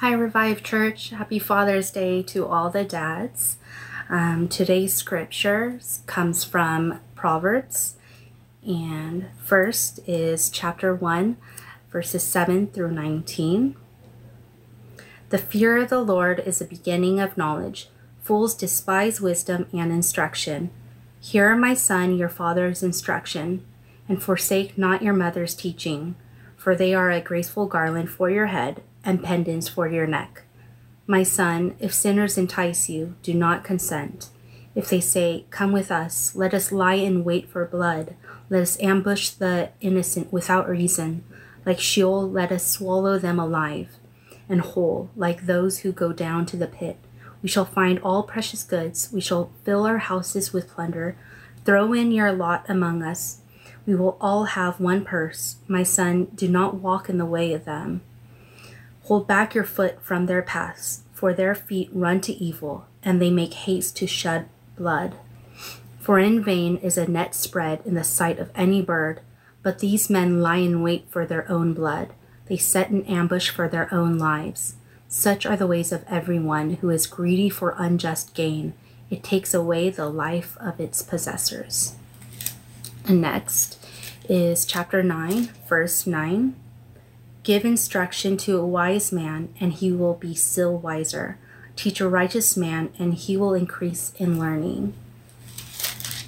Hi, Revive Church. Happy Father's Day to all the dads. Um, today's scripture comes from Proverbs, and first is chapter 1, verses 7 through 19. The fear of the Lord is the beginning of knowledge. Fools despise wisdom and instruction. Hear, my son, your father's instruction, and forsake not your mother's teaching, for they are a graceful garland for your head and pendants for your neck. My son, if sinners entice you, do not consent. If they say, Come with us, let us lie in wait for blood, let us ambush the innocent without reason, like Sheol, let us swallow them alive and whole, like those who go down to the pit. We shall find all precious goods, we shall fill our houses with plunder. Throw in your lot among us. We will all have one purse. My son, do not walk in the way of them. Hold back your foot from their paths, for their feet run to evil, and they make haste to shed blood. For in vain is a net spread in the sight of any bird, but these men lie in wait for their own blood. They set an ambush for their own lives. Such are the ways of everyone who is greedy for unjust gain. It takes away the life of its possessors. And next is chapter 9, verse 9. Give instruction to a wise man, and he will be still wiser. Teach a righteous man, and he will increase in learning.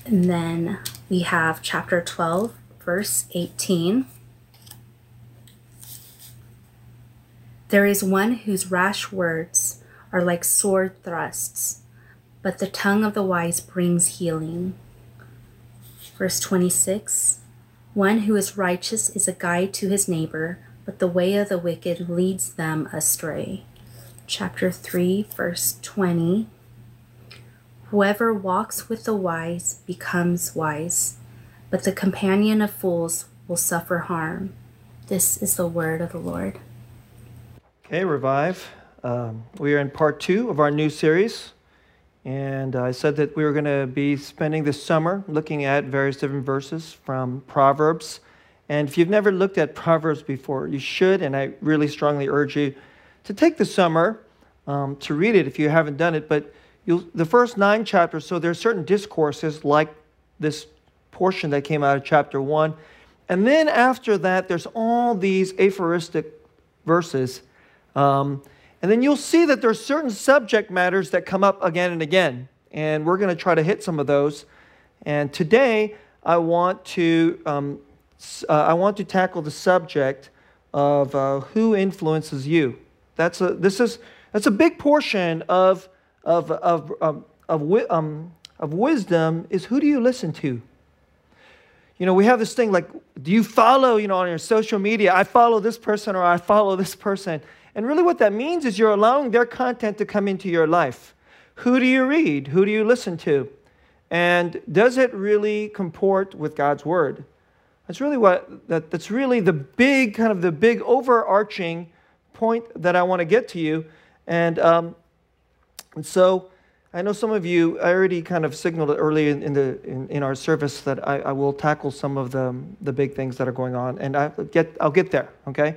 And then we have chapter 12, verse 18. There is one whose rash words are like sword thrusts, but the tongue of the wise brings healing. Verse 26 One who is righteous is a guide to his neighbor but the way of the wicked leads them astray. Chapter 3, verse 20. Whoever walks with the wise becomes wise, but the companion of fools will suffer harm. This is the word of the Lord. Okay, Revive. Um, we are in part two of our new series. And I said that we were going to be spending this summer looking at various different verses from Proverbs and if you've never looked at Proverbs before, you should, and I really strongly urge you to take the summer um, to read it if you haven't done it. But the first nine chapters, so there are certain discourses like this portion that came out of chapter one. And then after that, there's all these aphoristic verses. Um, and then you'll see that there's certain subject matters that come up again and again. And we're going to try to hit some of those. And today, I want to um, uh, I want to tackle the subject of uh, who influences you. That's a, this is, that's a big portion of, of, of, um, of, um, of wisdom is who do you listen to? You know, we have this thing like, do you follow, you know, on your social media, I follow this person or I follow this person. And really what that means is you're allowing their content to come into your life. Who do you read? Who do you listen to? And does it really comport with God's word? That's really what that, that's really the big kind of the big overarching point that I want to get to you. And um, and so I know some of you I already kind of signaled it early in, in the in, in, our service that I, I, will tackle some of the the big things that are going on, and I get I'll get there. Okay.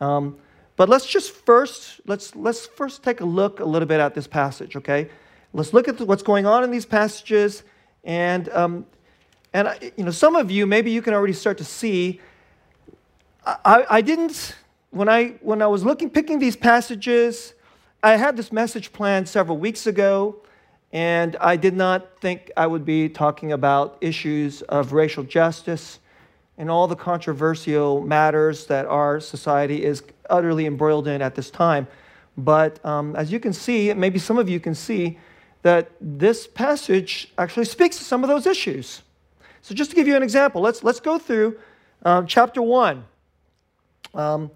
Um, but let's just first let's let's first take a look a little bit at this passage. Okay. Let's look at what's going on in these passages, and um, and you know, some of you, maybe you can already start to see. I, I didn't when I when I was looking picking these passages, I had this message planned several weeks ago, and I did not think I would be talking about issues of racial justice and all the controversial matters that our society is utterly embroiled in at this time. But um, as you can see, maybe some of you can see that this passage actually speaks to some of those issues. So, just to give you an example, let's, let's go through um, chapter 1. Um,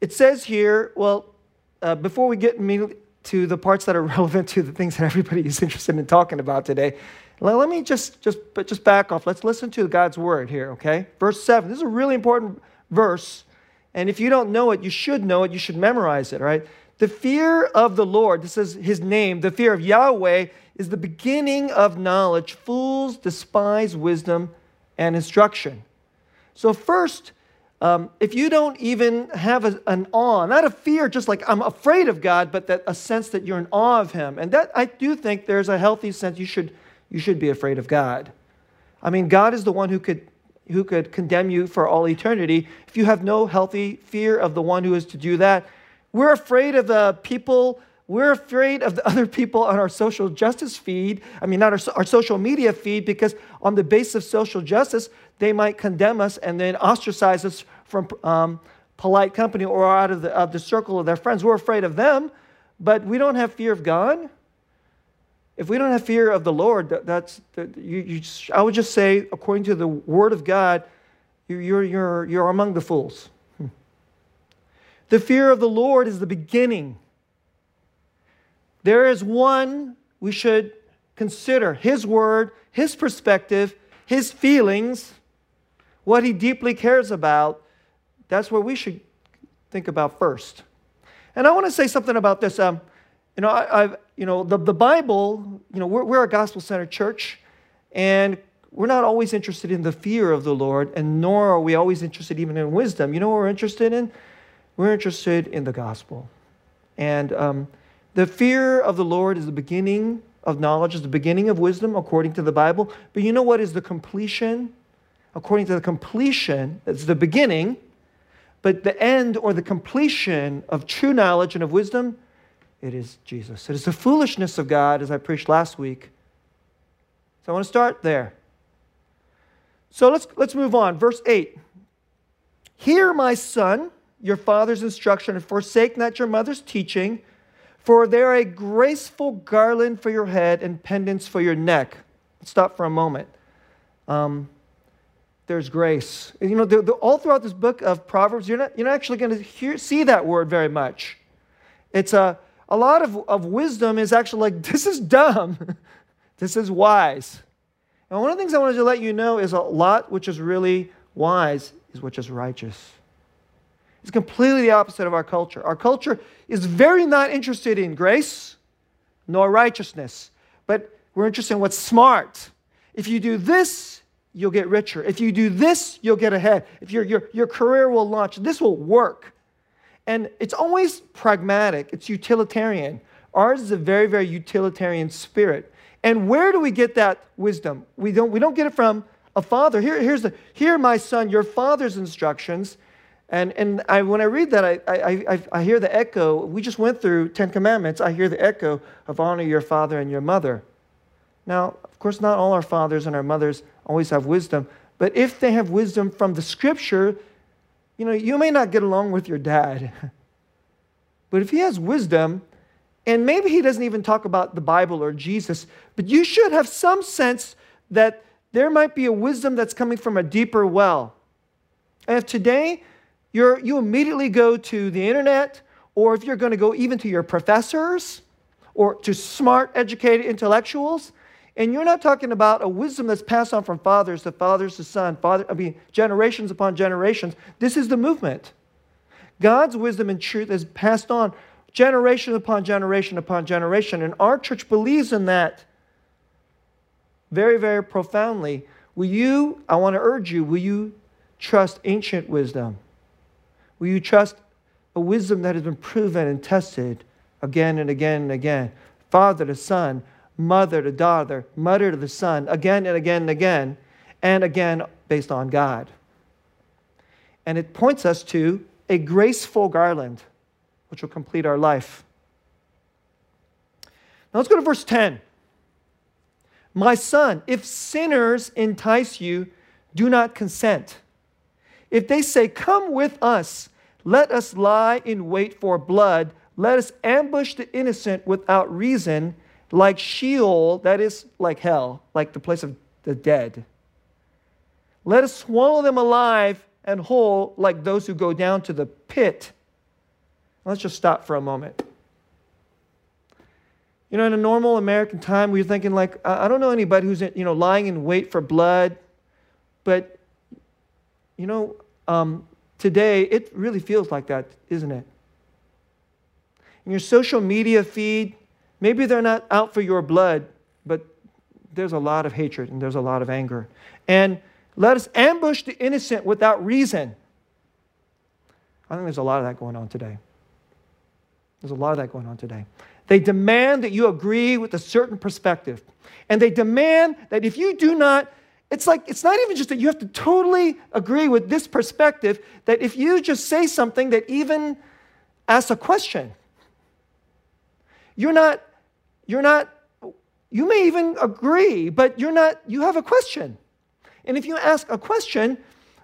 it says here, well, uh, before we get to the parts that are relevant to the things that everybody is interested in talking about today, let, let me just, just, just back off. Let's listen to God's word here, okay? Verse 7. This is a really important verse. And if you don't know it, you should know it. You should memorize it, right? The fear of the Lord, this is his name, the fear of Yahweh is the beginning of knowledge. Fools despise wisdom and instruction. So, first, um, if you don't even have a, an awe, not a fear, just like I'm afraid of God, but that a sense that you're in awe of Him, and that I do think there's a healthy sense you should you should be afraid of God. I mean, God is the one who could who could condemn you for all eternity. If you have no healthy fear of the one who is to do that, we're afraid of the people. We're afraid of the other people on our social justice feed. I mean, not our, our social media feed, because on the basis of social justice, they might condemn us and then ostracize us from um, polite company or out of the, of the circle of their friends. We're afraid of them, but we don't have fear of God. If we don't have fear of the Lord, that, that's that you, you, I would just say, according to the Word of God, you're, you're, you're among the fools. The fear of the Lord is the beginning. There is one we should consider His Word, His perspective, His feelings, what He deeply cares about. That's what we should think about first. And I want to say something about this. Um, you know, I, have you know, the, the Bible, you know, we're, we're a gospel centered church, and we're not always interested in the fear of the Lord, and nor are we always interested even in wisdom. You know what we're interested in? We're interested in the gospel. And um, the fear of the Lord is the beginning of knowledge, is the beginning of wisdom, according to the Bible. But you know what is the completion? According to the completion, it's the beginning, but the end or the completion of true knowledge and of wisdom it is Jesus. It is the foolishness of God, as I preached last week. So I want to start there. So let's, let's move on. Verse 8 Hear, my son, your father's instruction, and forsake not your mother's teaching, for they are a graceful garland for your head and pendants for your neck. Let's stop for a moment. Um, there's grace. You know, all throughout this book of Proverbs, you're not, you're not actually going to see that word very much. It's a a lot of, of wisdom is actually like, this is dumb, this is wise. And one of the things I wanted to let you know is a lot which is really wise is which is righteous. It's completely the opposite of our culture. Our culture is very not interested in grace nor righteousness, but we're interested in what's smart. If you do this, you'll get richer. If you do this, you'll get ahead. If your, your, your career will launch, this will work. And it's always pragmatic, it's utilitarian. Ours is a very, very utilitarian spirit. And where do we get that wisdom? We don't, we don't get it from a father. Here, here's the, here, my son, your father's instructions. And, and I, when I read that, I, I, I, hear the echo. We just went through Ten Commandments. I hear the echo of honor your father and your mother. Now, of course, not all our fathers and our mothers always have wisdom, but if they have wisdom from the scripture, you know, you may not get along with your dad, but if he has wisdom, and maybe he doesn't even talk about the Bible or Jesus, but you should have some sense that there might be a wisdom that's coming from a deeper well. And if today you're, you immediately go to the internet, or if you're going to go even to your professors or to smart, educated intellectuals, and you're not talking about a wisdom that's passed on from fathers to fathers to son, father, I mean, generations upon generations. This is the movement. God's wisdom and truth is passed on generation upon generation upon generation. And our church believes in that very, very profoundly. Will you, I want to urge you, will you trust ancient wisdom? Will you trust a wisdom that has been proven and tested again and again and again? Father to son, mother to daughter, mother to the son, again and again and again, and again based on God. And it points us to a graceful garland, which will complete our life. Now let's go to verse 10. My son, if sinners entice you, do not consent. If they say, Come with us, let us lie in wait for blood, let us ambush the innocent without reason like Sheol, that is like hell, like the place of the dead. Let us swallow them alive and whole, like those who go down to the pit. Let's just stop for a moment. You know, in a normal American time, we are thinking like, I don't know anybody who's you know lying in wait for blood, but you know, um, today it really feels like that, isn't it? In your social media feed, Maybe they're not out for your blood, but there's a lot of hatred and there's a lot of anger. And let us ambush the innocent without reason. I think there's a lot of that going on today. There's a lot of that going on today. They demand that you agree with a certain perspective. And they demand that if you do not, it's like, it's not even just that you have to totally agree with this perspective, that if you just say something that even asks a question, you're not, you're not, you may even agree, but you're not, you have a question. And if you ask a question,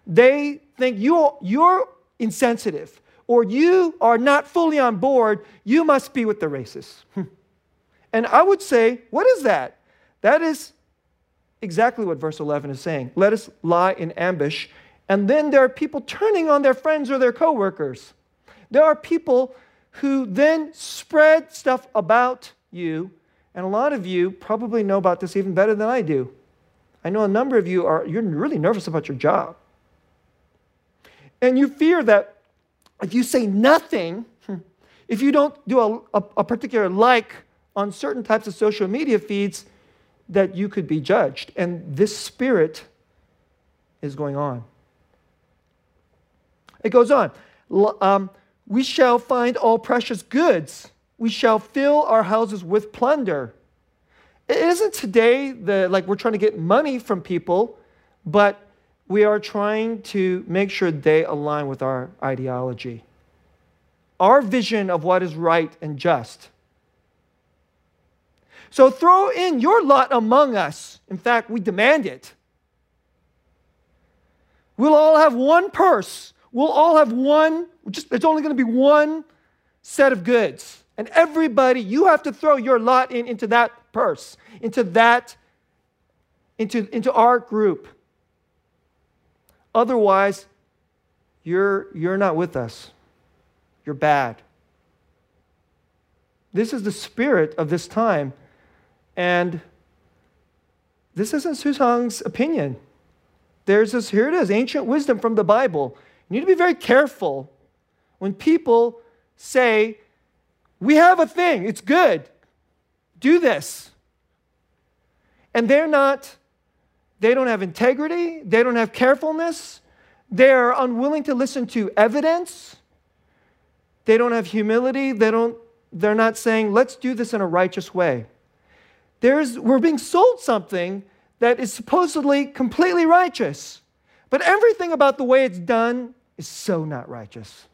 they think you're, you're insensitive or you are not fully on board, you must be with the racists. and I would say, what is that? That is exactly what verse 11 is saying. Let us lie in ambush. And then there are people turning on their friends or their coworkers. There are people who then spread stuff about you. And a lot of you probably know about this even better than I do. I know a number of you are you're really nervous about your job. And you fear that if you say nothing, if you don't do a, a, a particular like on certain types of social media feeds, that you could be judged. And this spirit is going on. It goes on. Um, we shall find all precious goods. We shall fill our houses with plunder. It isn't today the like we're trying to get money from people, but we are trying to make sure they align with our ideology. Our vision of what is right and just. So throw in your lot among us. In fact, we demand it. We'll all have one purse. We'll all have one, just it's only going to be one set of goods. And everybody, you have to throw your lot in into that purse, into that, into, into our group. Otherwise, you're, you're not with us. You're bad. This is the spirit of this time. And this isn't Susang's opinion. There's this, here it is, ancient wisdom from the Bible. You need to be very careful when people say, We have a thing, it's good, do this. And they're not they don't have integrity, they don't have carefulness, they're unwilling to listen to evidence, they don't have humility, they don't, they're not saying, let's do this in a righteous way. There's, we're being sold something that is supposedly completely righteous, but everything about the way it's done is so not righteous.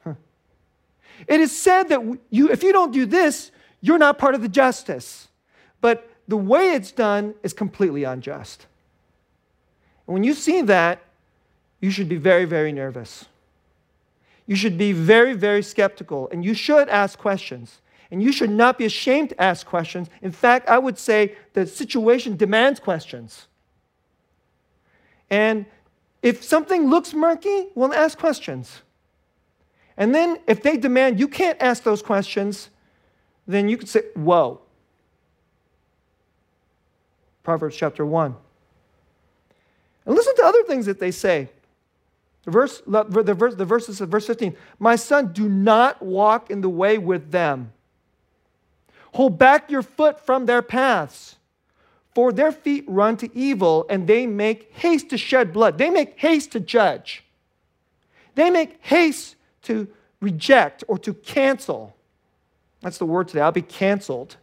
It is said that you, if you don't do this, you're not part of the justice. But the way it's done is completely unjust. And when you see that, you should be very, very nervous. You should be very, very skeptical, and you should ask questions. And you should not be ashamed to ask questions. In fact, I would say the situation demands questions. And if something looks murky, well, ask questions. And then if they demand you can't ask those questions, then you could say, Whoa. Proverbs chapter 1. And listen to other things that they say. The, verse, the, verse, the verses of verse 15 My son, do not walk in the way with them. Hold back your foot from their paths, for their feet run to evil, and they make haste to shed blood. They make haste to judge. They make haste to reject or to cancel. That's the word today. I'll be canceled.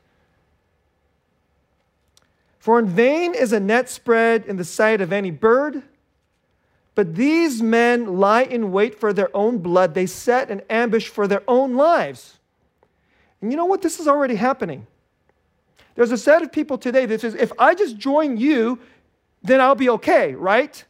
For in vain is a net spread in the sight of any bird. But these men lie in wait for their own blood. They set an ambush for their own lives. And you know what? This is already happening. There's a set of people today that says, if I just join you, then I'll be okay, right?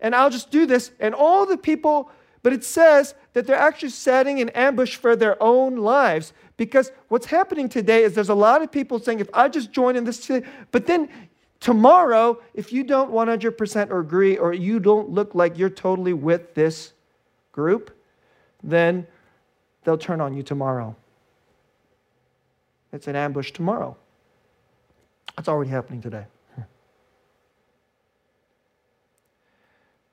And I'll just do this. And all the people, but it says that they're actually setting an ambush for their own lives. Because what's happening today is there's a lot of people saying, if I just join in this, today, but then tomorrow, if you don't 100% agree or you don't look like you're totally with this group, then they'll turn on you tomorrow. It's an ambush tomorrow. It's already happening today.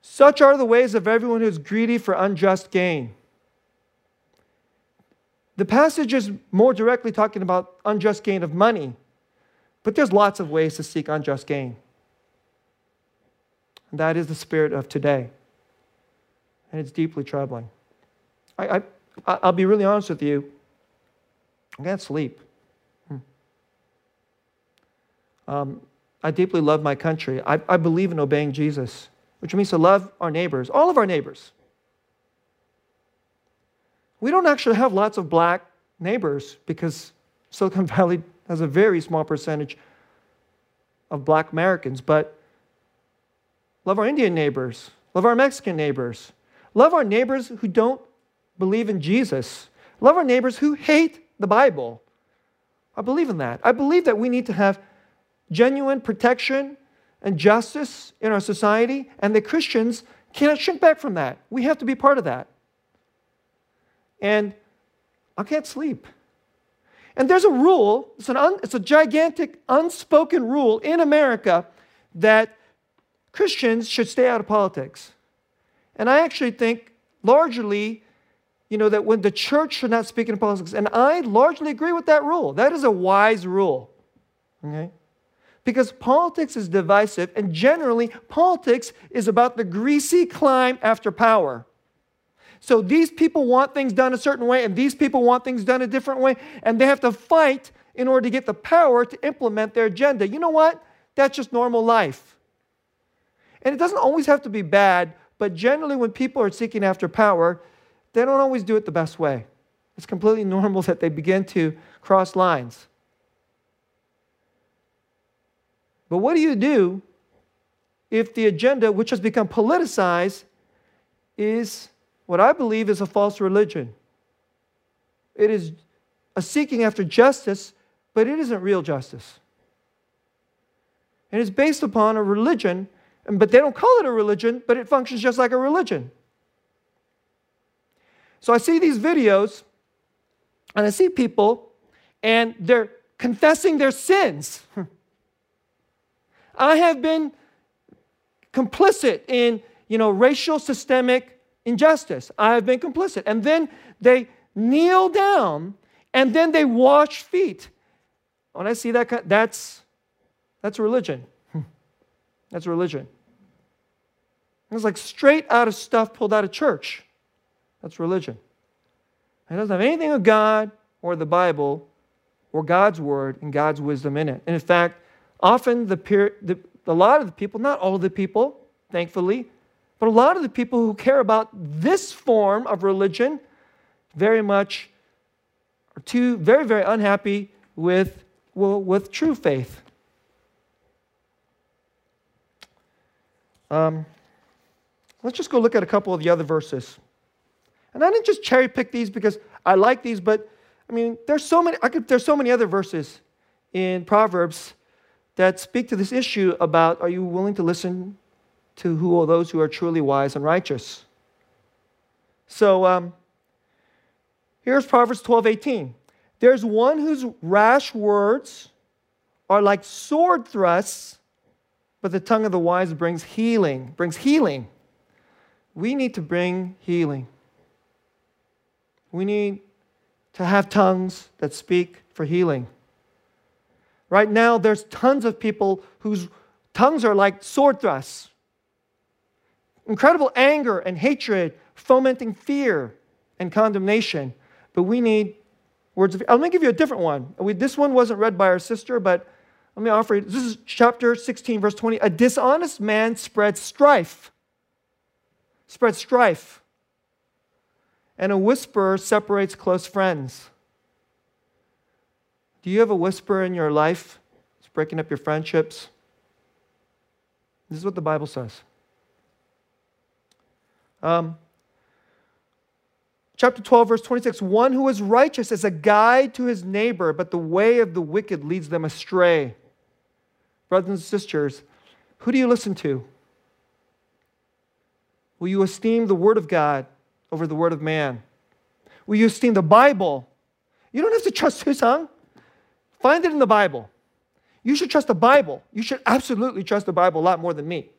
Such are the ways of everyone who is greedy for unjust gain. The passage is more directly talking about unjust gain of money, but there's lots of ways to seek unjust gain. And that is the spirit of today. And it's deeply troubling. I, I, I- will be really honest with you. I can't sleep. Hmm. Um, I deeply love my country. I, I believe in obeying Jesus, which means to love our neighbors, all of our neighbors. We don't actually have lots of black neighbors because Silicon Valley has a very small percentage of black Americans, but love our Indian neighbors, love our Mexican neighbors, love our neighbors who don't believe in Jesus, love our neighbors who hate the Bible. I believe in that. I believe that we need to have genuine protection and justice in our society, and the Christians cannot shrink back from that. We have to be part of that. And I can't sleep. And there's a rule, it's, an un, it's a gigantic unspoken rule in America that Christians should stay out of politics. And I actually think largely, you know, that when the church should not speak in politics, and I largely agree with that rule. That is a wise rule. Okay? Because politics is divisive, and generally, politics is about the greasy climb after power. So these people want things done a certain way, and these people want things done a different way, and they have to fight in order to get the power to implement their agenda. You know what? That's just normal life. And it doesn't always have to be bad, but generally, when people are seeking after power, they don't always do it the best way. It's completely normal that they begin to cross lines. But what do you do if the agenda, which has become politicized, is what I believe is a false religion. It is a seeking after justice, but it isn't real justice. And it's based upon a religion, but they don't call it a religion, but it functions just like a religion. So I see these videos, and I see people, and they're confessing their sins. I have been complicit in, you know, racial systemic injustice. I have been complicit. And then they kneel down and then they wash feet. When I see that, that's, that's religion. Hmm. That's religion. It's like straight out of stuff pulled out of church. That's religion. It doesn't have anything of God or the Bible or God's word and God's wisdom in it. And in fact, often the, peer, the a lot of the people, not all of the people, thankfully, but a lot of the people who care about this form of religion very much are too very, very unhappy with, well, with true faith. Um, let's just go look at a couple of the other verses. And I didn't just cherry pick these because I like these, but I mean, there's so many, could, there's so many other verses in Proverbs that speak to this issue about are you willing to listen to who are those who are truly wise and righteous. So um, here's Proverbs 12 18. There's one whose rash words are like sword thrusts, but the tongue of the wise brings healing, brings healing. We need to bring healing. We need to have tongues that speak for healing. Right now, there's tons of people whose tongues are like sword thrusts incredible anger and hatred, fomenting fear and condemnation. But we need words of. Let me give you a different one. We, this one wasn't read by our sister, but let me offer you. This is chapter 16, verse 20. A dishonest man spreads strife. Spreads strife. And a whisperer separates close friends. Do you have a whisper in your life? It's breaking up your friendships. This is what the Bible says. Um, chapter 12, verse 26 One who is righteous is a guide to his neighbor, but the way of the wicked leads them astray. Brothers and sisters, who do you listen to? Will you esteem the Word of God over the Word of man? Will you esteem the Bible? You don't have to trust Husang. Find it in the Bible. You should trust the Bible. You should absolutely trust the Bible a lot more than me.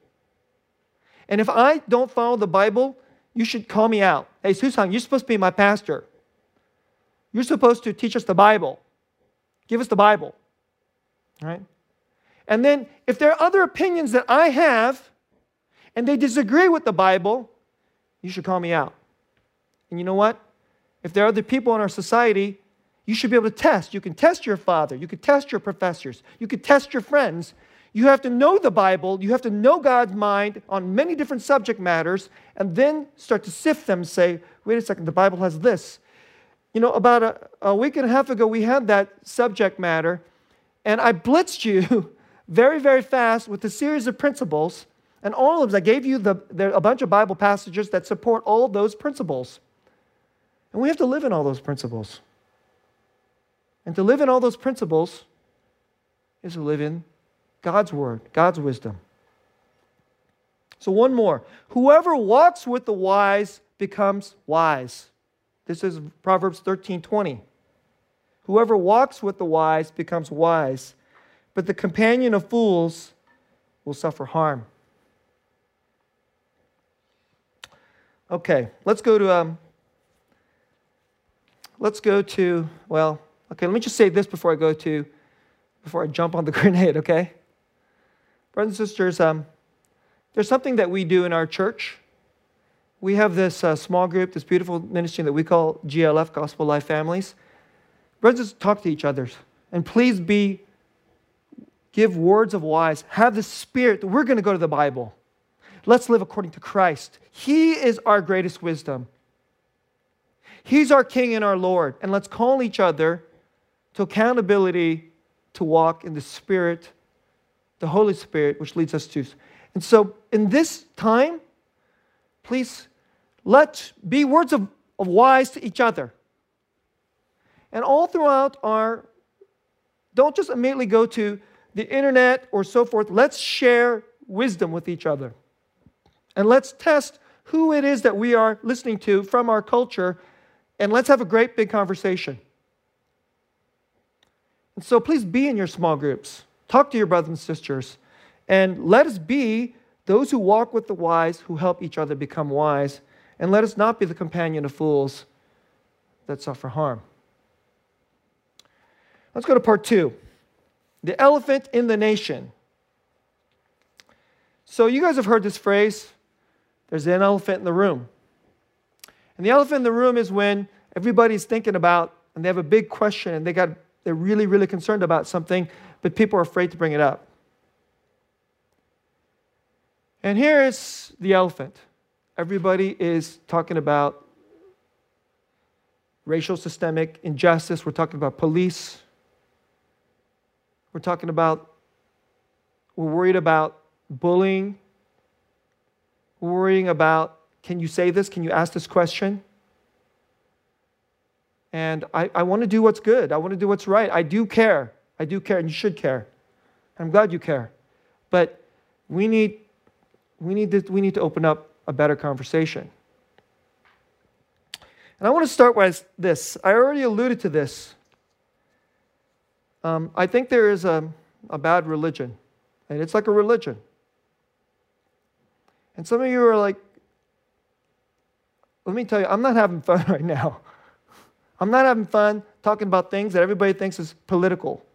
And if I don't follow the Bible, you should call me out. Hey, Susang, you're supposed to be my pastor. You're supposed to teach us the Bible. Give us the Bible. Right? And then if there are other opinions that I have and they disagree with the Bible, you should call me out. And you know what? if there are other people in our society, you should be able to test. You can test your father, you can test your professors, you can test your friends. You have to know the Bible, you have to know God's mind on many different subject matters, and then start to sift them say, wait a second, the Bible has this. You know, about a, a week and a half ago, we had that subject matter, and I blitzed you very, very fast with a series of principles. And all of them, I gave you the, the, a bunch of Bible passages that support all those principles. And we have to live in all those principles. And to live in all those principles is to live in God's word, God's wisdom. So, one more. Whoever walks with the wise becomes wise. This is Proverbs 13 20. Whoever walks with the wise becomes wise, but the companion of fools will suffer harm. Okay, let's go to um, let's go to well, okay. Let me just say this before I go to before I jump on the grenade. Okay, brothers and sisters, um, there's something that we do in our church. We have this uh, small group, this beautiful ministry that we call GLF, Gospel Life Families. Brothers, talk to each other, and please be give words of wise. Have the spirit that we're going to go to the Bible. Let's live according to Christ. He is our greatest wisdom. He's our King and our Lord. And let's call each other to accountability to walk in the Spirit, the Holy Spirit, which leads us to. And so, in this time, please let be words of, of wise to each other. And all throughout our, don't just immediately go to the internet or so forth. Let's share wisdom with each other. And let's test who it is that we are listening to from our culture. And let's have a great big conversation. And so please be in your small groups. Talk to your brothers and sisters. And let us be those who walk with the wise, who help each other become wise. And let us not be the companion of fools that suffer harm. Let's go to part two the elephant in the nation. So, you guys have heard this phrase there's an elephant in the room. And the elephant in the room is when everybody's thinking about, and they have a big question, and they got, they're really, really concerned about something, but people are afraid to bring it up. And here is the elephant. Everybody is talking about racial systemic injustice. We're talking about police. We're talking about, we're worried about bullying. We're worrying about, can you say this? Can you ask this question? And I, I want to do what's good. I want to do what's right. I do care. I do care, and you should care. I'm glad you care. But we need, we need, to, we need to open up a better conversation. And I want to start with this. I already alluded to this um, I think there is a, a bad religion, and it's like a religion. And some of you are like, let me tell you, I'm not having fun right now. I'm not having fun talking about things that everybody thinks is political.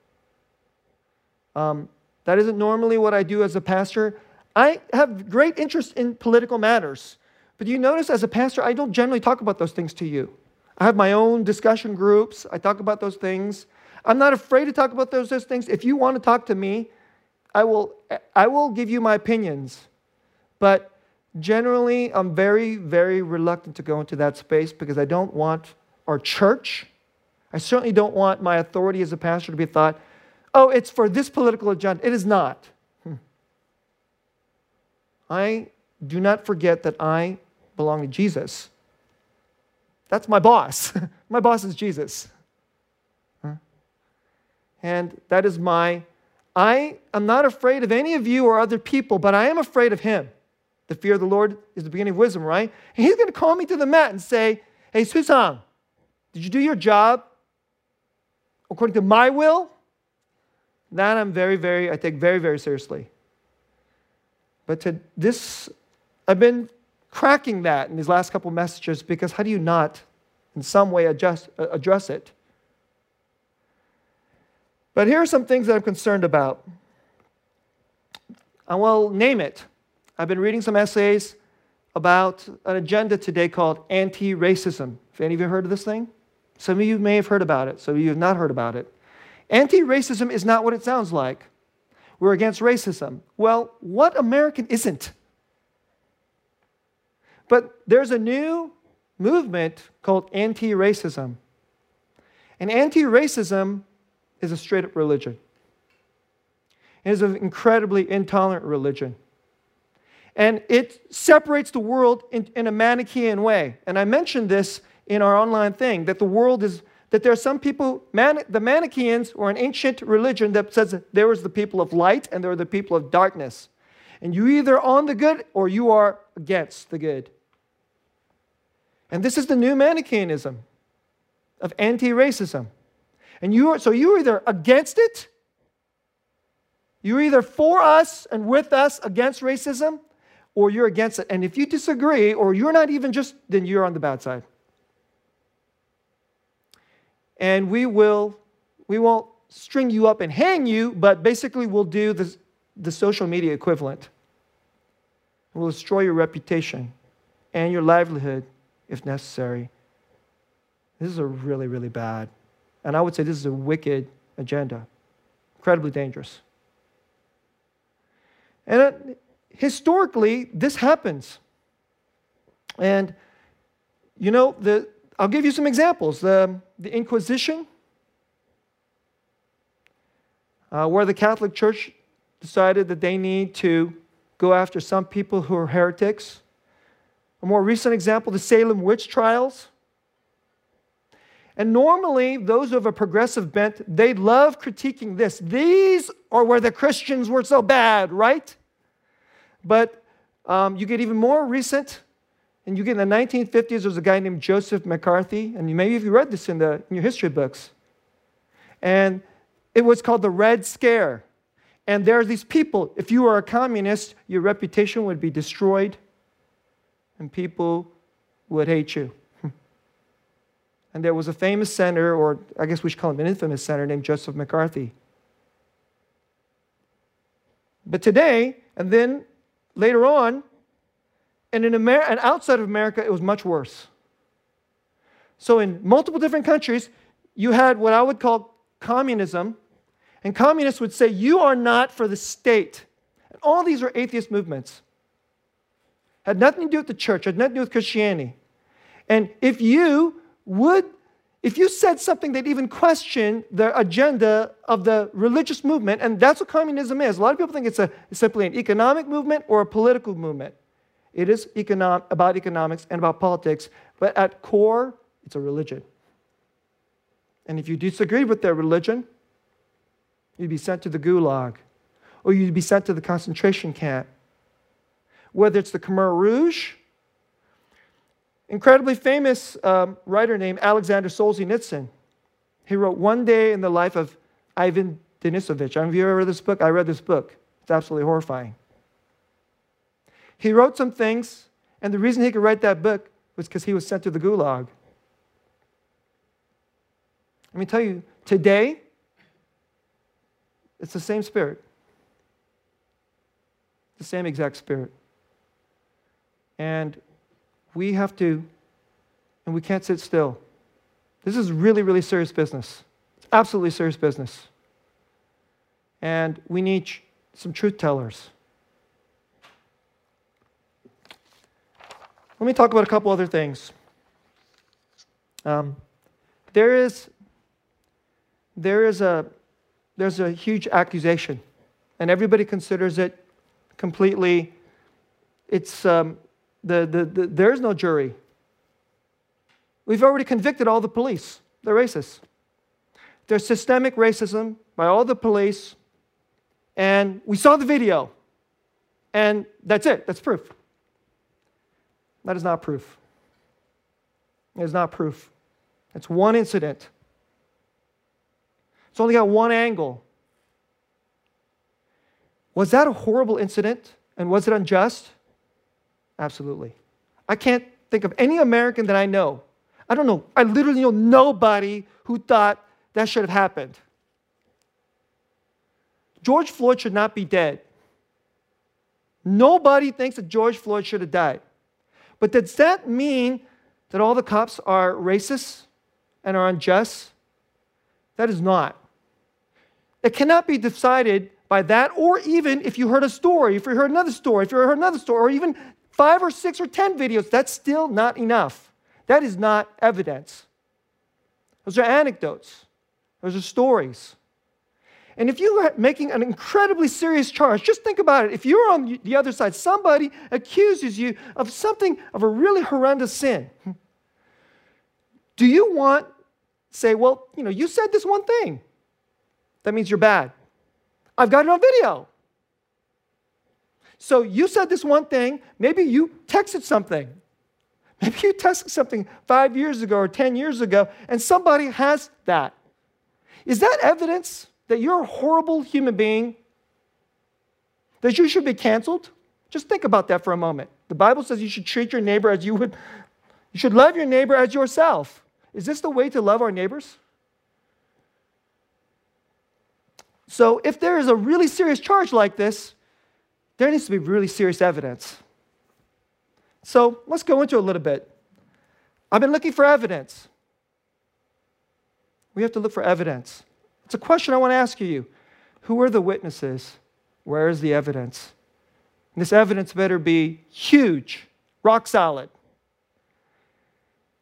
Um, that isn't normally what I do as a pastor. I have great interest in political matters. But you notice as a pastor, I don't generally talk about those things to you. I have my own discussion groups. I talk about those things. I'm not afraid to talk about those, those things. If you want to talk to me, I will, I will give you my opinions. But generally, I'm very, very reluctant to go into that space because I don't want our church, I certainly don't want my authority as a pastor to be thought, oh, it's for this political agenda. It is not. Hmm. I do not forget that I belong to Jesus. That's my boss. my boss is Jesus. And that is my, I am not afraid of any of you or other people, but I am afraid of him. The fear of the Lord is the beginning of wisdom, right? And he's going to call me to the mat and say, Hey, Susan, did you do your job according to my will? That I'm very, very, I take very, very seriously. But to this, I've been cracking that in these last couple messages because how do you not, in some way, adjust, uh, address it? But here are some things that I'm concerned about. Uh, I will name it. I've been reading some essays. about an agenda today called anti racism. Have any of you heard of this thing? Some of you may have heard about it, some of you have not heard about it. Anti racism is not what it sounds like. We're against racism. Well, what American isn't? But there's a new movement called anti racism. And anti racism is a straight up religion, it is an incredibly intolerant religion. And it separates the world in, in a Manichaean way. And I mentioned this in our online thing that the world is, that there are some people, man, the Manichaeans were an ancient religion that says there was the people of light and there are the people of darkness. And you either on the good or you are against the good. And this is the new Manichaeanism of anti racism. And you are, so you're either against it, you're either for us and with us against racism, or you're against it. And if you disagree, or you're not even just, then you're on the bad side. And we will, we won't string you up and hang you, but basically we'll do the, the social media equivalent. We'll destroy your reputation and your livelihood if necessary. This is a really, really bad, and I would say this is a wicked agenda, incredibly dangerous. And it, historically, this happens. And, you know, the, I'll give you some examples. The, the Inquisition, uh, where the Catholic Church decided that they need to go after some people who are heretics. A more recent example, the Salem witch trials. And normally, those of a progressive bent, they love critiquing this. These are where the Christians were so bad, right? But um, you get even more recent, and you get in the 1950s, there was a guy named Joseph McCarthy, and maybe if you read this in, the, in your history books. And it was called the Red Scare. And there are these people, if you were a communist, your reputation would be destroyed, and people would hate you. and there was a famous senator, or I guess we should call him an infamous senator, named Joseph McCarthy. But today, and then later on, and in America, and outside of America, it was much worse. So in multiple different countries, you had what I would call communism, and communists would say, You are not for the state. And all these were atheist movements. Had nothing to do with the church, had nothing to do with Christianity. And if you would if you said something that even questioned the agenda of the religious movement, and that's what communism is, a lot of people think it's, a, simply an economic movement or a political movement. It is about economics and about politics, but at core, it's a religion. And if you disagree with their religion, you'd be sent to the gulag, or you'd be sent to the concentration camp. Whether it's the Khmer Rouge incredibly famous um, writer named Alexander Solzhenitsyn. He wrote One Day in the Life of Ivan Denisovich. Have you ever read this book? I read this book. It's absolutely horrifying. He wrote some things, and the reason he could write that book was because he was sent to the gulag. Let me tell you, today, it's the same spirit. The same exact spirit. And we have to, and we can't sit still. This is really, really serious business. It's absolutely serious business. And we need some truth tellers. Let me talk about a couple other things. Um, there is there is a there's a huge accusation, and everybody considers it completely. It's um, the, the, the, there's no jury. We've already convicted all the police. They're racist. There's systemic racism by all the police, and we saw the video, and that's it. That's proof. That is not proof. It is not proof. It's one incident. It's only got one angle. Was that a horrible incident? And was it unjust? Absolutely. I can't think of any American that I know. I don't know. I literally know nobody who thought that should have happened. George Floyd should not be dead. Nobody thinks that George Floyd should have died. But does that mean that all the cops are racist and are unjust? That is not. It cannot be decided by that, or even if you heard a story, if you heard another story, if you heard another story, or even five or six or ten videos, that's still not enough. That is not evidence. Those are anecdotes, those are stories. And if you're making an incredibly serious charge, just think about it. If you're on the other side, somebody accuses you of something, of a really horrendous sin. Do you want, say, well, you know, you said this one thing. That means you're bad. I've got it on video. So you said this one thing, maybe you texted something. Maybe you texted something five years ago or 10 years ago, and somebody has that. Is that evidence that you're a horrible human being? That you should be canceled? Just think about that for a moment. The Bible says you should treat your neighbor as you would, you should love your neighbor as yourself. Is this the way to love our neighbors? So, if there is a really serious charge like this, there needs to be really serious evidence. So, let's go into a little bit. I've been looking for evidence. We have to look for evidence. It's a question I want to ask you. Who are the witnesses? Where is the evidence? And this evidence better be huge, rock solid.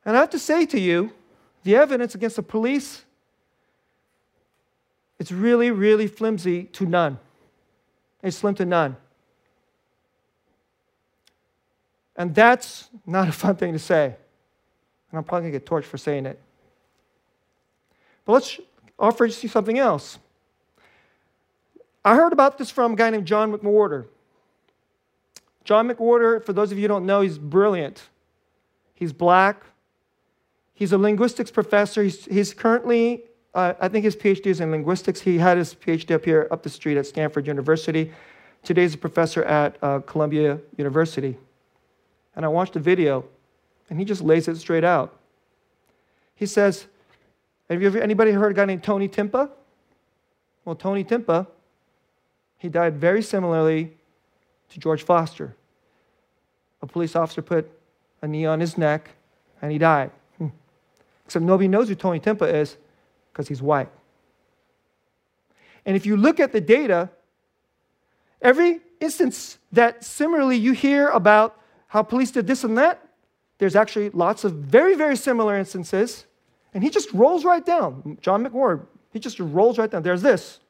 And I have to say to you, the evidence against the police it's really, really flimsy to none. It's slim to none. And that's not a fun thing to say. And I'm probably going to get torched for saying it. But let's offer you something else. I heard about this from a guy named John McWhorter. John McWhorter, for those of you who don't know, he's brilliant. He's black. He's a linguistics professor. He's, he's currently uh, I think his PhD is in linguistics. He had his PhD up here, up the street at Stanford University. Today he's a professor at uh, Columbia University. And I watched a video, and he just lays it straight out. He says, Have you ever, anybody heard a guy named Tony Timpa? Well, Tony Timpa, he died very similarly to George Foster. A police officer put a knee on his neck, and he died. Hmm. Except nobody knows who Tony Timpa is because he's white. And if you look at the data, every instance that similarly you hear about how police did this and that, there's actually lots of very, very similar instances. And he just rolls right down. John McWhorter, he just rolls right down. There's this.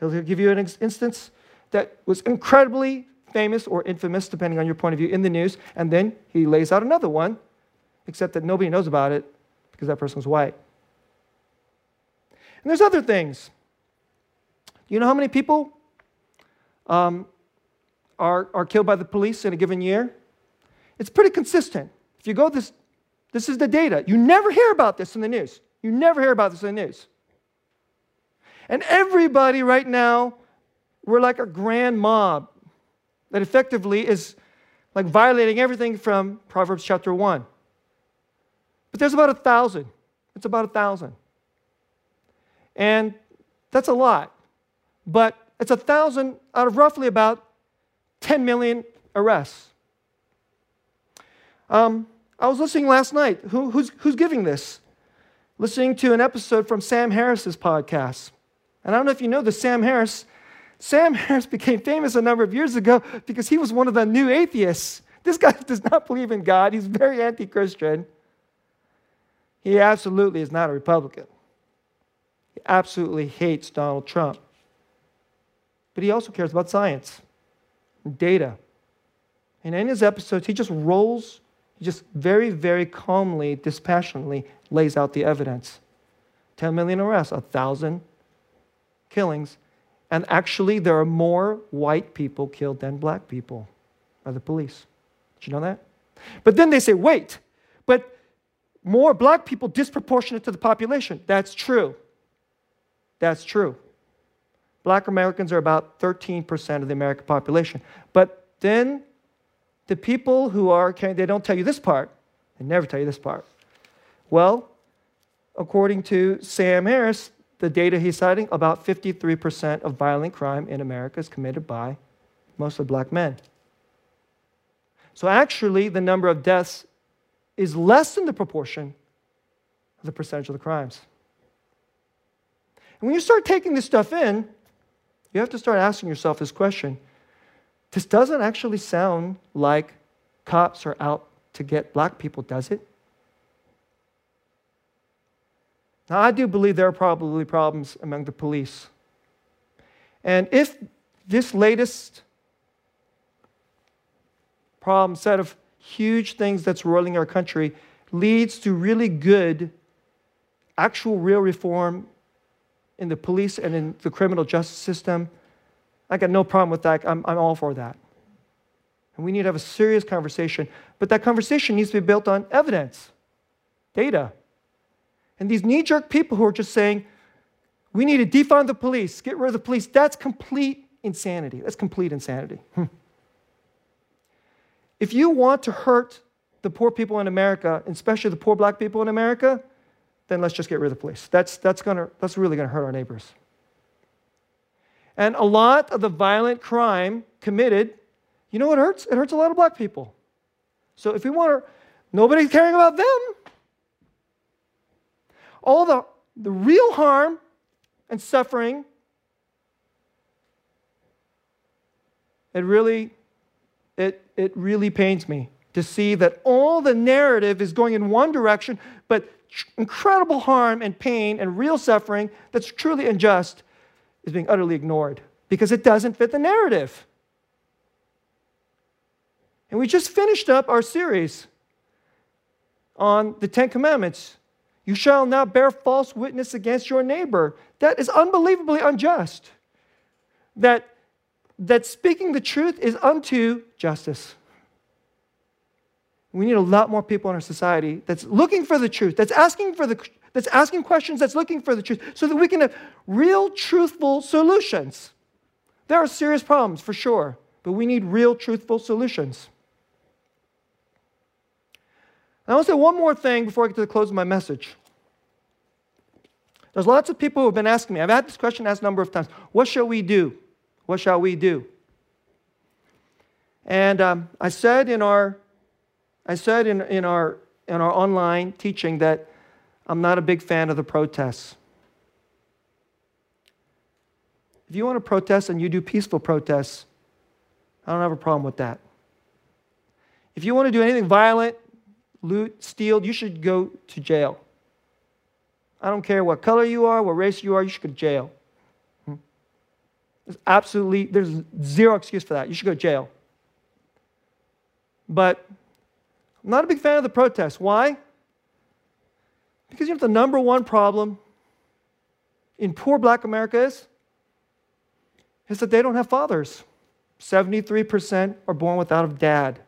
He'll give you an instance that was incredibly famous or infamous, depending on your point of view, in the news. And then he lays out another one, except that nobody knows about it because that person was white. And there's other things. You know how many people um, are, are killed by the police in a given year? It's pretty consistent. If you go this, this is the data. You never hear about this in the news. You never hear about this in the news. And everybody right now, we're like a grand mob that effectively is like violating everything from Proverbs chapter 1. But there's about a thousand. It's about a thousand. And that's a lot. But it's a thousand out of roughly about 10 million arrests. Um, I was listening last night. Who, who's, who's giving this? Listening to an episode from Sam Harris's podcast. And I don't know if you know this, Sam Harris. Sam Harris became famous a number of years ago because he was one of the new atheists. This guy does not believe in God. He's very anti Christian. He absolutely is not a Republican. He absolutely hates Donald Trump. But he also cares about science and data. And in his episodes, he just rolls, he just very, very calmly, dispassionately lays out the evidence 10 million arrests, 1,000 killings. And actually, there are more white people killed than black people by the police. Did you know that? But then they say, wait, but more black people disproportionate to the population. That's true. That's true. Black Americans are about 13% of the American population. But then the people who are, they don't tell you this part. They never tell you this part. Well, according to Sam Harris, the data he's citing, about 53% of violent crime in America is committed by mostly black men. So actually, the number of deaths is less than the proportion of the percentage of the crimes. And when you start taking this stuff in, you have to start asking yourself this question this doesn't actually sound like cops are out to get black people, does it? Now, I do believe there are probably problems among the police. And if this latest problem, set of huge things that's rolling our country, leads to really good, actual real reform in the police and in the criminal justice system, I got no problem with that. I'm, I'm all for that. And we need to have a serious conversation. But that conversation needs to be built on evidence, data. And these knee jerk people who are just saying, we need to defund the police, get rid of the police, that's complete insanity. That's complete insanity. Hmm. If you want to hurt the poor people in America, especially the poor black people in America, then let's just get rid of the police. That's, that's, gonna, that's really going to hurt our neighbors. And a lot of the violent crime committed, you know what hurts? It hurts a lot of black people. So if we want to, nobody's caring about them. All the, the real harm and suffering, it really, it, it really pains me to see that all the narrative is going in one direction, but incredible harm and pain and real suffering that's truly unjust is being utterly ignored because it doesn't fit the narrative. And we just finished up our series on the Ten Commandments. You shall not bear false witness against your neighbor. That is unbelievably unjust. That, that speaking the truth is unto justice. We need a lot more people in our society that's looking for the truth, that's asking for the that's asking questions, that's looking for the truth, so that we can have real, truthful solutions. There are serious problems for sure, but we need real, truthful solutions. I want to say one more thing before I get to the close of my message. There's lots of people who have been asking me, I've had this question asked a number of times what shall we do? What shall we do? And um, I said in our I said in, in, our, in our online teaching that I'm not a big fan of the protests. If you want to protest and you do peaceful protests, I don't have a problem with that. If you want to do anything violent, loot, steal, you should go to jail. I don't care what color you are, what race you are, you should go to jail. Hmm? There's absolutely, there's zero excuse for that. You should go to jail. But I'm not a big fan of the protests. Why? Because you know the number one problem in poor black America is? Is that they don't have fathers. 73% are born without a dad.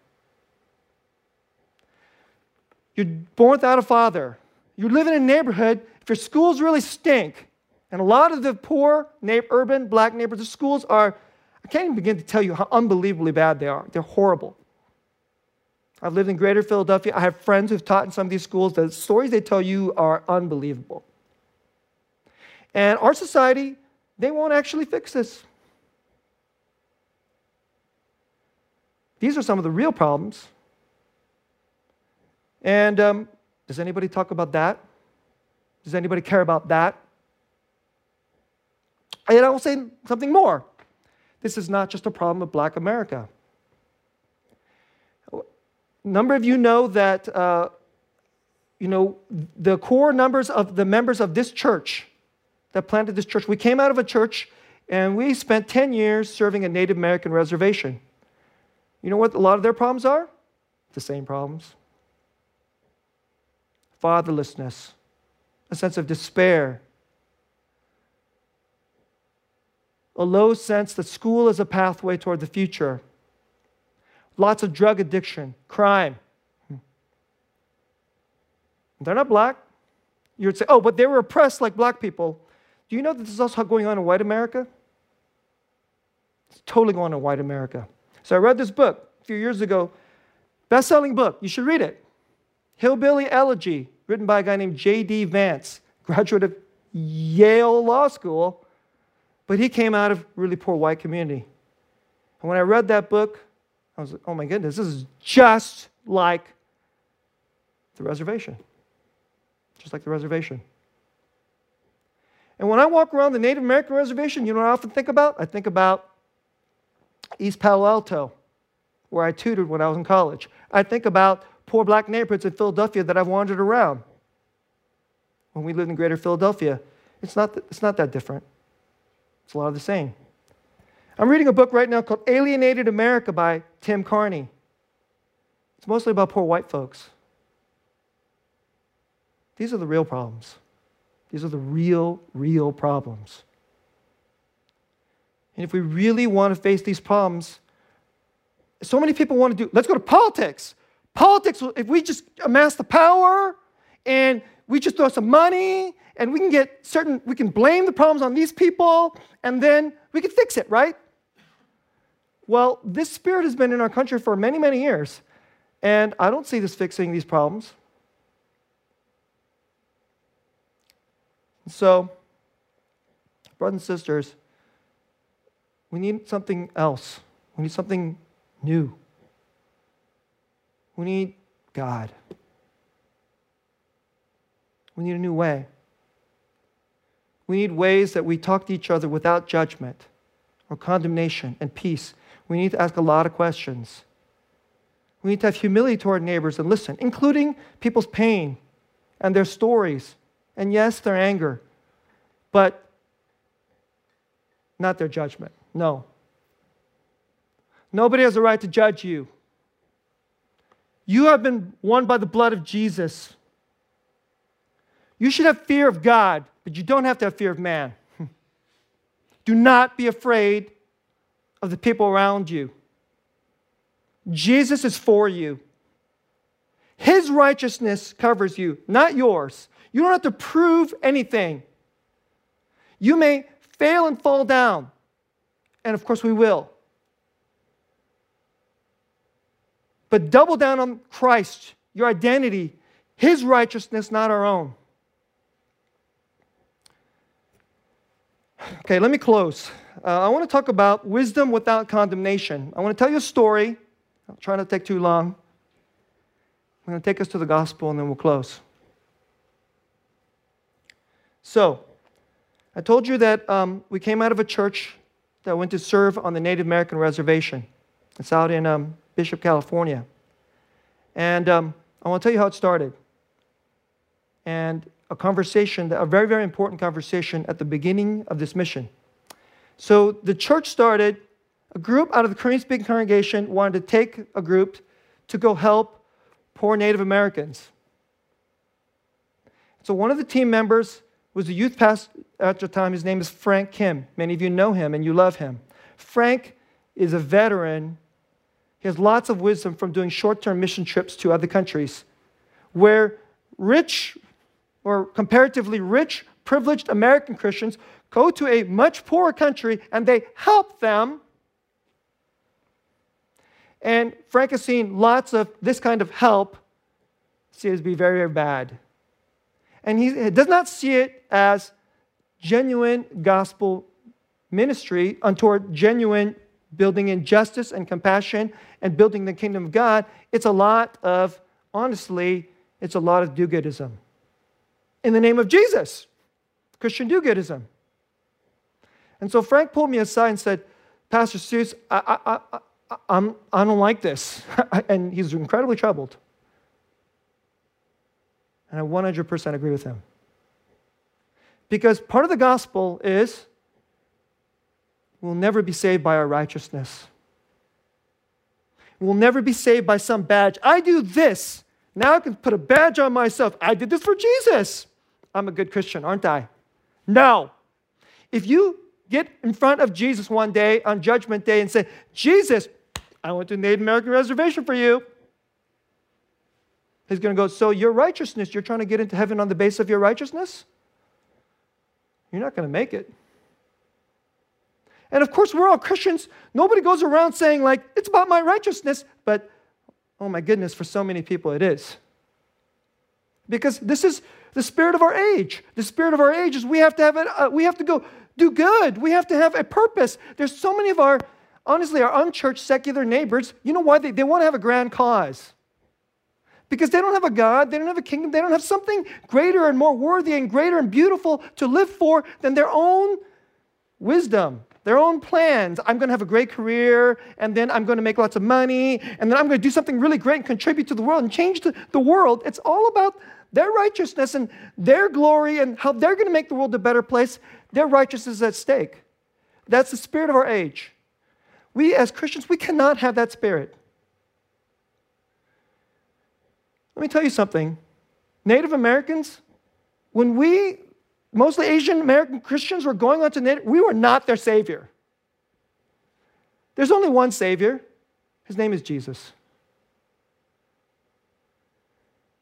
You're born without a father. You live in a neighborhood, if your schools really stink, and a lot of the poor urban black neighborhoods, the schools are, I can't even begin to tell you how unbelievably bad they are. They're horrible. I've lived in greater Philadelphia. I have friends who've taught in some of these schools. The stories they tell you are unbelievable. And our society, they won't actually fix this. These are some of the real problems. And um, does anybody talk about that? Does anybody care about that? And I will say something more. This is not just a problem of black America number of you know that, uh, you know, the core numbers of the members of this church that planted this church, we came out of a church and we spent 10 years serving a Native American reservation. You know what a lot of their problems are? The same problems fatherlessness, a sense of despair, a low sense that school is a pathway toward the future lots of drug addiction, crime. Hmm. They're not black. You would say, oh, but they were oppressed like black people. Do you know that this is also going on in white America? It's totally going on in white America. So I read this book a few years ago, best selling book. You should read it. Hillbilly Elegy, written by a guy named J.D. Vance, graduate of Yale Law School, but he came out of really poor white community. And when I read that book, I was like, oh my goodness, this is just like the reservation. Just like the reservation. And when I walk around the Native American reservation, you know what I often think about? I think about East Palo Alto, where I tutored when I was in college. I think about poor black neighborhoods in Philadelphia that I've wandered around when we lived in greater Philadelphia. It's not, it's not that different, it's a lot of the same. I'm reading a book right now called Alienated America by Tim Carney. It's mostly about poor white folks. These are the real problems. These are the real, real problems. And if we really want to face these problems, so many people want to do, let's go to politics. Politics, if we just amass the power and we just throw some money and we can get certain, we can blame the problems on these people and then we can fix it, right? Well, this spirit has been in our country for many, many years, and I don't see this fixing these problems. So, brothers and sisters, we need something else. We need something new. We need God. We need a new way. We need ways that we talk to each other without judgment or condemnation and peace. We need to ask a lot of questions. We need to have humility toward neighbors and listen, including people's pain and their stories, and yes, their anger, but not their judgment. No. Nobody has a right to judge you. You have been won by the blood of Jesus. You should have fear of God, but you don't have to have fear of man. Do not be afraid of the people around you. Jesus is for you. His righteousness covers you, not yours. You don't have to prove anything. You may fail and fall down, and of course we will. But double down on Christ, your identity, His righteousness, not our own. Okay, let me close. Uh, I want to talk about wisdom without condemnation. I want to tell you a story. I'll try not to take too long. I'm going to take us to the gospel and then we'll close. So, I told you that um, we came out of a church that went to serve on the Native American reservation. It's out in um, Bishop, California. And um, I want to tell you how it started. And a conversation, a very, very important conversation at the beginning of this mission. So the church started, a group out of the Korean speaking congregation wanted to take a group to go help poor Native Americans. So one of the team members was a youth pastor at the time. His name is Frank Kim. Many of you know him and you love him. Frank is a veteran. He has lots of wisdom from doing short term mission trips to other countries where rich or comparatively rich, privileged American Christians go to a much poorer country and they help them. And Frank has seen lots of this kind of help see it as be very, very bad. And he does not see it as genuine gospel ministry toward genuine building in justice and compassion and building the kingdom of God. It's a lot of, honestly, it's a lot of do goodism in the name of Jesus, Christian do goodism. And so Frank pulled me aside and said, Pastor Seuss, I, I, I, I'm, I don't like this. and he's incredibly troubled. And I 100% agree with him. Because part of the gospel is we'll never be saved by our righteousness. We'll never be saved by some badge. I do this. Now I can put a badge on myself. I did this for Jesus. I'm a good Christian, aren't I? No. If you get in front of Jesus one day on Judgment Day and say, Jesus, I went to Native American reservation for you. He's going to go, So your righteousness, you're trying to get into heaven on the basis of your righteousness? You're not going to make it. And of course, we're all Christians. Nobody goes around saying, like, it's about my righteousness. But oh my goodness, for so many people it is. Because this is the spirit of our age. The spirit of our age is we have to have it, uh, we have to go do good. We have to have a purpose. There's so many of our honestly, our unchurched secular neighbors, you know why? They, they want to have a grand cause. Because they don't have a God, they don't have a kingdom, they don't have something greater and more worthy and greater and beautiful to live for than their own wisdom, their own plans. I'm going to have a great career, and then I'm going to make lots of money, and then I'm going to do something really great and contribute to the world and change the, the world. It's all about their righteousness and their glory and how they're going to make the world a better place. Their righteousness is at stake. That's the spirit of our age. We, as Christians, we cannot have that spirit. Let me tell you something. Native Americans, when we, mostly Asian American Christians, were going on to Native, we were not their Savior. There's only one Savior. His name is Jesus.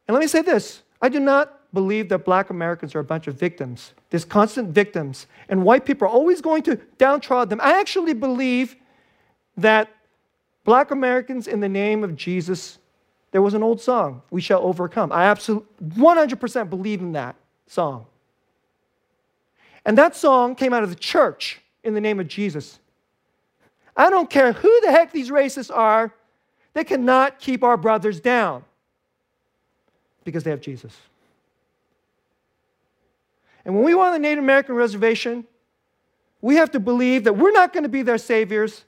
And let me say this I do not believe that black Americans are a bunch of victims. There's constant victims, and white people are always going to downtrod them. I actually believe that black Americans, in the name of Jesus, there was an old song, We Shall Overcome. I absolutely 100% believe in that song. And that song came out of the church in the name of Jesus. I don't care who the heck these racists are, they cannot keep our brothers down because they have Jesus. And when we want the Native American reservation, we have to believe that we're not going to be their saviors,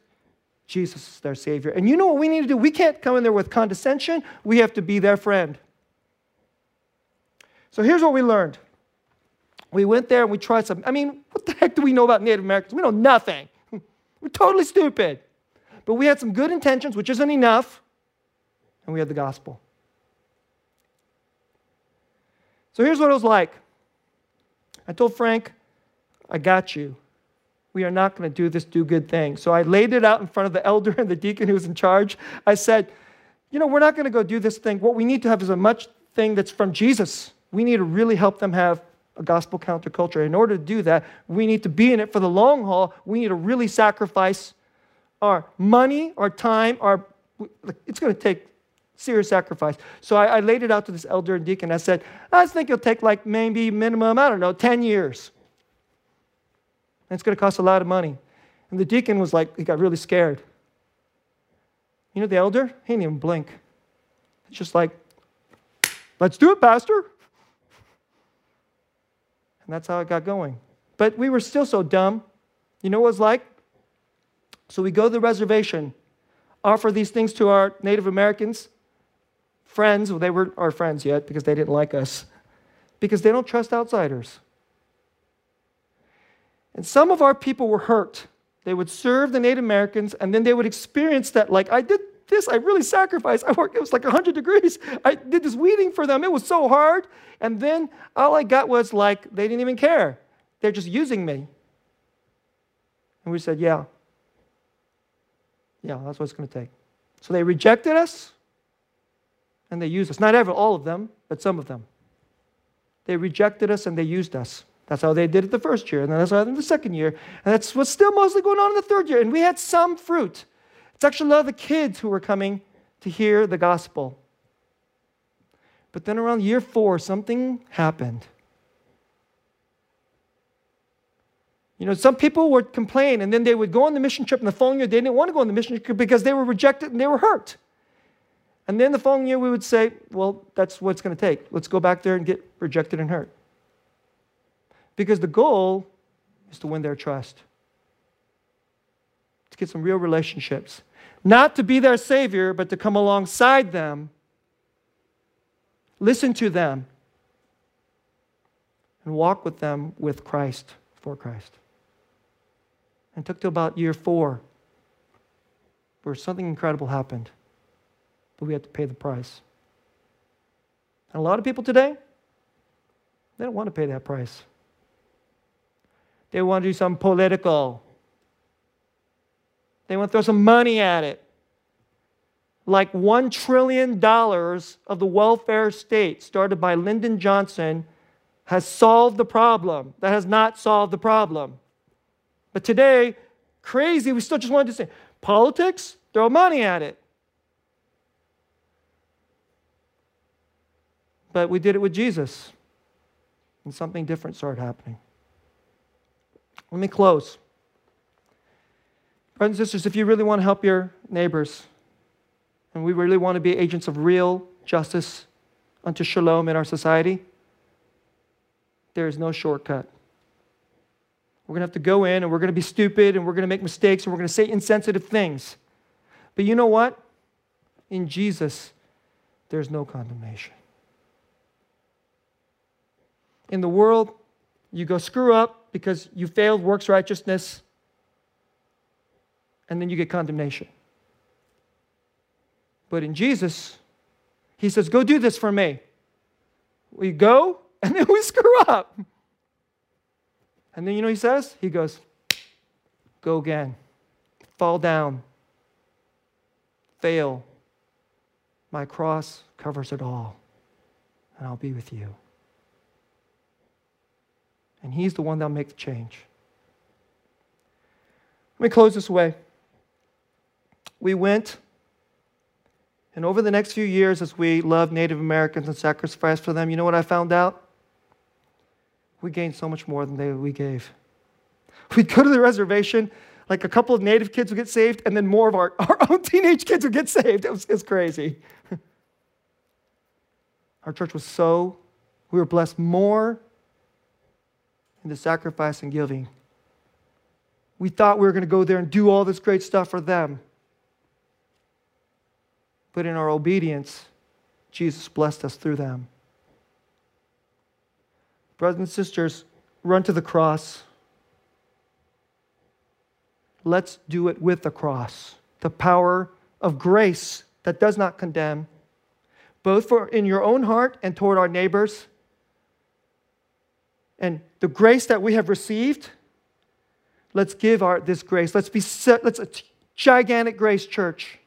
Jesus is their Savior. And you know what we need to do? We can't come in there with condescension, we have to be their friend. So here's what we learned. We went there and we tried some. I mean, what the heck do we know about Native Americans? We know nothing. We're totally stupid. But we had some good intentions, which isn't enough, and we had the gospel. So here's what it was like. I told Frank, I got you we are not going to do this do good thing. So I laid it out in front of the elder and the deacon who was in charge. I said, you know, we're not going to go do this thing. What we need to have is a much thing that's from Jesus. We need to really help them have a gospel counterculture. In order to do that, we need to be in it for the long haul. We need to really sacrifice our money, our time, our it's going to take serious sacrifice. So I, I laid it out to this elder and deacon. I said, I think it'll take like maybe minimum, I don't know, 10 years. And it's going to cost a lot of money. And the deacon was like, he got really scared. You know, the elder, he didn't even blink. It's just like, let's do it, Pastor. And that's how it got going. But we were still so dumb. You know what it was like? So we go to the reservation, offer these things to our Native Americans, friends. Well, they weren't our friends yet because they didn't like us, because they don't trust outsiders. And some of our people were hurt. They would serve the Native Americans, and then they would experience that, like, I did this, I really sacrificed. I worked, it was like 100 degrees. I did this weeding for them. It was so hard. And then all I got was like, they didn't even care. They're just using me. And we said, yeah. Yeah, that's what it's going to take. So they rejected us and they used us. Not ever, all of them, but some of them. They rejected us and they used us. That's how they did it the first year, and then that's how they did it the second year. And that's what's still mostly going on in the third year. And we had some fruit. It's actually a lot of the kids who were coming to hear the gospel. But then around year four, something happened. You know, some people would complain and then they would go on the mission trip, and the following year they didn't want to go on the mission trip because they were rejected and they were hurt. And then the following year we would say, well, that's what it's going to take. Let's go back there and get rejected and hurt. Because the goal is to win their trust, to get some real relationships. Not to be their Savior, but to come alongside them, listen to them, and walk with them with Christ, for Christ. And took till about year four where something incredible happened, but we had to pay the price. And a lot of people today, they don't want to pay that price. They want to do something political. They want to throw some money at it. Like $1 trillion of the welfare state started by Lyndon Johnson has solved the problem. That has not solved the problem. But today, crazy, we still just want to say politics, throw money at it. But we did it with Jesus, and something different started happening. Let me close. Brothers and sisters, if you really want to help your neighbors, and we really want to be agents of real justice unto shalom in our society, there is no shortcut. We're going to have to go in and we're going to be stupid and we're going to make mistakes and we're going to say insensitive things. But you know what? In Jesus, there's no condemnation. In the world, you go screw up because you failed works righteousness, and then you get condemnation. But in Jesus, He says, Go do this for me. We go, and then we screw up. And then you know He says? He goes, Go again, fall down, fail. My cross covers it all, and I'll be with you. And He's the one that'll make the change. Let me close this way. We went, and over the next few years, as we loved Native Americans and sacrificed for them, you know what I found out? We gained so much more than they, we gave. We'd go to the reservation, like a couple of native kids would get saved, and then more of our, our own teenage kids would get saved. It was, it was crazy. Our church was so, we were blessed more the sacrifice and giving. We thought we were going to go there and do all this great stuff for them. But in our obedience, Jesus blessed us through them. Brothers and sisters, run to the cross. Let's do it with the cross, the power of grace that does not condemn, both for in your own heart and toward our neighbors. And the grace that we have received, let's give our, this grace. Let's be set, let's a gigantic grace church.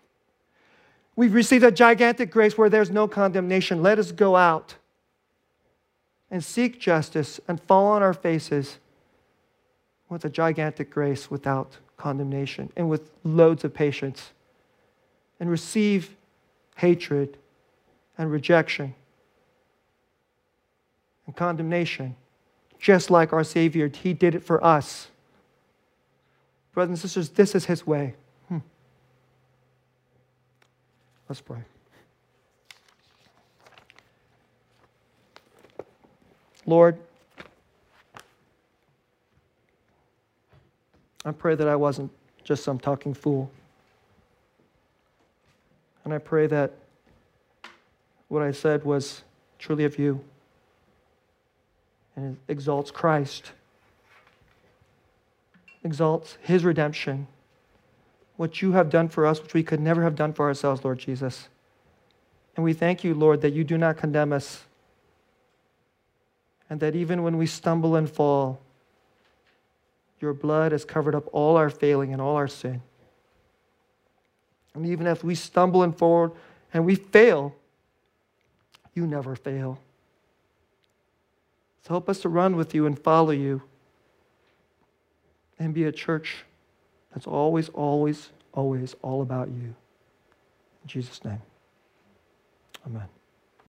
We've received a gigantic grace where there's no condemnation. Let us go out and seek justice and fall on our faces with a gigantic grace without condemnation and with loads of patience and receive hatred and rejection and condemnation, just like our Savior, He did it for us. Brothers and sisters, this is His way. Hmm. Let's pray. Lord, I pray that I wasn't just some talking fool. And I pray that what I said was truly of you and exalts Christ, exalts his redemption, what you have done for us, which we could never have done for ourselves, Lord Jesus. And we thank you, Lord, that you do not condemn us and that even when we stumble and fall, your blood has covered up all our failing and all our sin. And even if we stumble and fall and we fail, you never fail. So help us to run with you and follow you and be a church that's always, always, always all about you. In Jesus' name, amen.